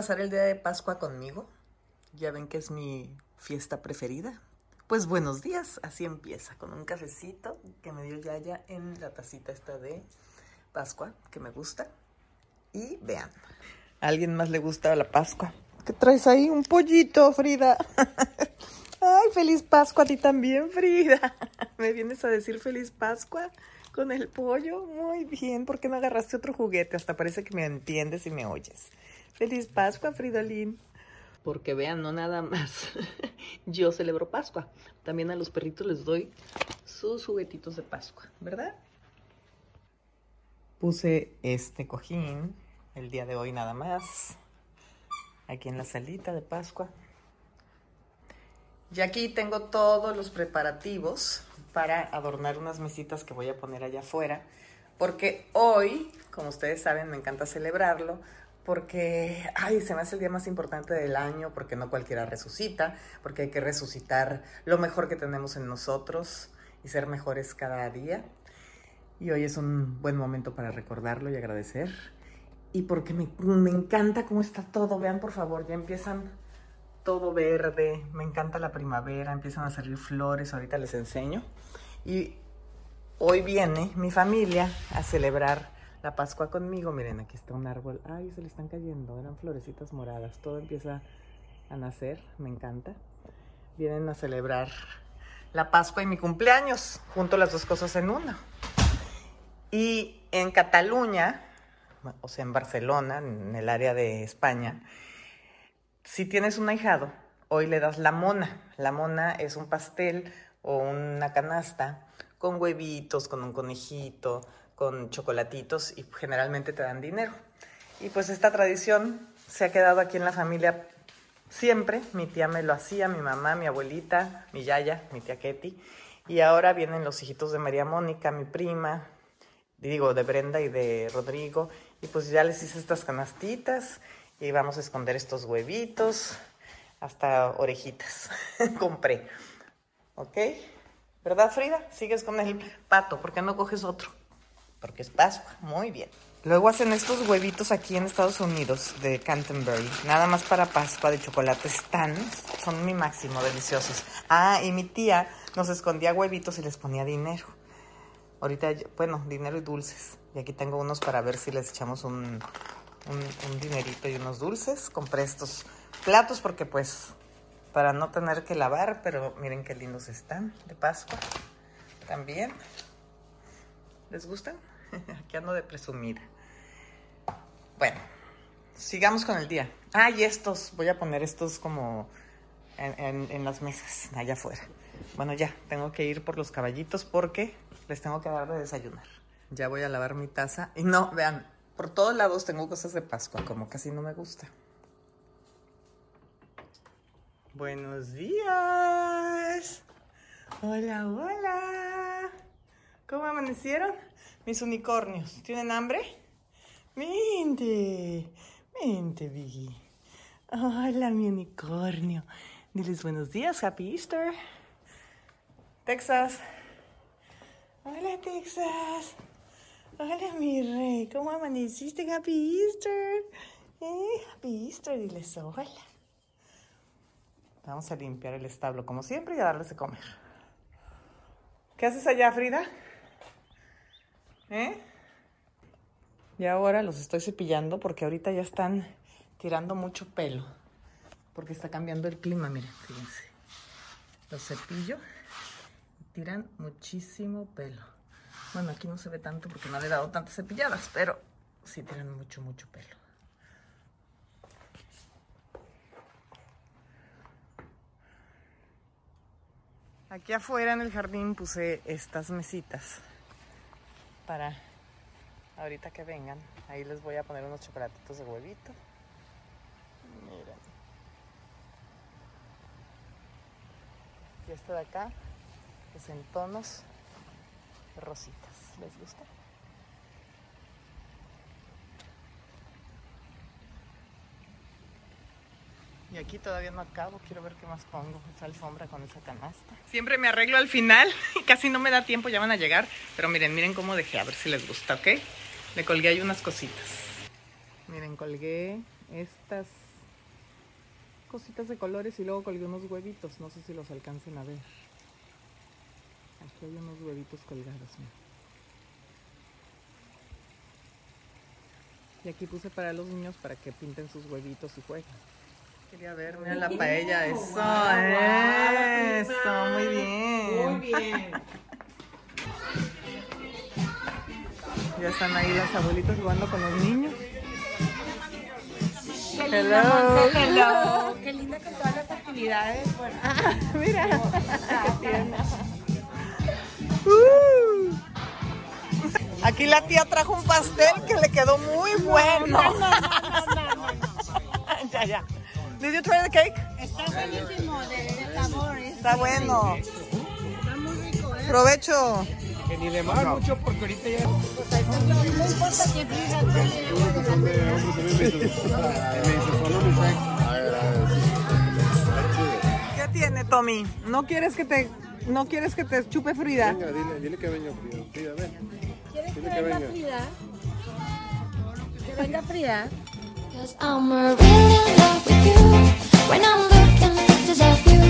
pasar el día de Pascua conmigo? Ya ven que es mi fiesta preferida. Pues buenos días, así empieza, con un cafecito que me dio Yaya en la tacita esta de Pascua, que me gusta. Y vean, ¿a alguien más le gusta la Pascua? ¿Qué traes ahí? Un pollito, Frida. Ay, feliz Pascua a ti también, Frida. ¿Me vienes a decir feliz Pascua con el pollo? Muy bien, ¿por qué no agarraste otro juguete? Hasta parece que me entiendes y me oyes. Feliz Pascua, Fridolín. Porque vean, no nada más. Yo celebro Pascua. También a los perritos les doy sus juguetitos de Pascua, ¿verdad? Puse este cojín el día de hoy nada más. Aquí en la salita de Pascua. Y aquí tengo todos los preparativos para adornar unas mesitas que voy a poner allá afuera. Porque hoy, como ustedes saben, me encanta celebrarlo. Porque, ay, se me hace el día más importante del año, porque no cualquiera resucita, porque hay que resucitar lo mejor que tenemos en nosotros y ser mejores cada día. Y hoy es un buen momento para recordarlo y agradecer. Y porque me, me encanta cómo está todo. Vean, por favor, ya empiezan todo verde, me encanta la primavera, empiezan a salir flores, ahorita les enseño. Y hoy viene mi familia a celebrar la Pascua conmigo. Miren, aquí está un árbol. Ay, se le están cayendo, eran florecitas moradas. Todo empieza a nacer, me encanta. Vienen a celebrar la Pascua y mi cumpleaños, junto las dos cosas en una. Y en Cataluña, o sea, en Barcelona, en el área de España, si tienes un ahijado, hoy le das la mona. La mona es un pastel o una canasta con huevitos, con un conejito, con chocolatitos y generalmente te dan dinero. Y pues esta tradición se ha quedado aquí en la familia siempre. Mi tía me lo hacía, mi mamá, mi abuelita, mi yaya, mi tía Ketty. Y ahora vienen los hijitos de María Mónica, mi prima, digo, de Brenda y de Rodrigo. Y pues ya les hice estas canastitas y vamos a esconder estos huevitos, hasta orejitas. Compré. ¿Ok? ¿Verdad, Frida? Sigues con el pato. ¿Por qué no coges otro? Porque es Pascua. Muy bien. Luego hacen estos huevitos aquí en Estados Unidos de Canterbury. Nada más para Pascua de chocolate. Están, son mi máximo, deliciosos. Ah, y mi tía nos escondía huevitos y les ponía dinero. Ahorita, bueno, dinero y dulces. Y aquí tengo unos para ver si les echamos un, un, dinerito y unos dulces. Compré estos platos porque pues para no tener que lavar, pero miren qué lindos están de Pascua también. ¿Les gustan? Aquí ando de presumida. Bueno, sigamos con el día. Ah, y estos, voy a poner estos como en, en las mesas, allá afuera. Bueno, ya, tengo que ir por los caballitos porque les tengo que dar de desayunar. Ya voy a lavar mi taza. Y no, vean, por todos lados tengo cosas de Pascua, como casi no me gusta. Buenos días. Hola, hola. ¿Cómo amanecieron? Mis unicornios. ¿Tienen hambre? Mente. Mente, Biggie. Hola, mi unicornio. Diles buenos días. Happy Easter. Texas. Hola, Texas. Hola, mi rey. ¿Cómo amaneciste? Happy Easter. Eh, happy Easter. Diles hola. Vamos a limpiar el establo como siempre y a darles de comer. ¿Qué haces allá, Frida? ¿Eh? Y ahora los estoy cepillando porque ahorita ya están tirando mucho pelo. Porque está cambiando el clima, miren, fíjense. Los cepillo y tiran muchísimo pelo. Bueno, aquí no se ve tanto porque no le he dado tantas cepilladas, pero sí tienen mucho, mucho pelo. Aquí afuera en el jardín puse estas mesitas para ahorita que vengan. Ahí les voy a poner unos chocolatitos de huevito. Miren. Y este de acá es en tonos rositas. ¿Les gusta? Y aquí todavía no acabo, quiero ver qué más pongo, esa alfombra con esa canasta. Siempre me arreglo al final y casi no me da tiempo, ya van a llegar. Pero miren, miren cómo dejé, a ver si les gusta, ¿ok? Le colgué ahí unas cositas. Miren, colgué estas cositas de colores y luego colgué unos huevitos. No sé si los alcancen a ver. Aquí hay unos huevitos colgados. mira. Y aquí puse para los niños para que pinten sus huevitos y jueguen. Quería ver, mira la paella, eso, eso, muy bien. Muy bien. Ya están ahí las abuelitas jugando con los niños. Qué Hello. linda, hello. Qué linda con todas las actividades. Bueno, Mira, qué tierna. Uh. Aquí la tía trajo un pastel que le quedó muy bueno. ya, ya. Did you try the cake? está buenísimo de, de sabor. es- Está bueno. Está muy rico, ¿eh? Provecho. Que ni de más mucho porque ahorita ya... No importa que ¿Qué tiene, Tommy? ¿No quieres que te no quieres que te chupe Frida? Venga, dile, dile que venga Frida. Frida, ven. ¿Quieres que venga. Frida? Que venga Frida. Cause I'm really in love with you when I'm looking pictures of you.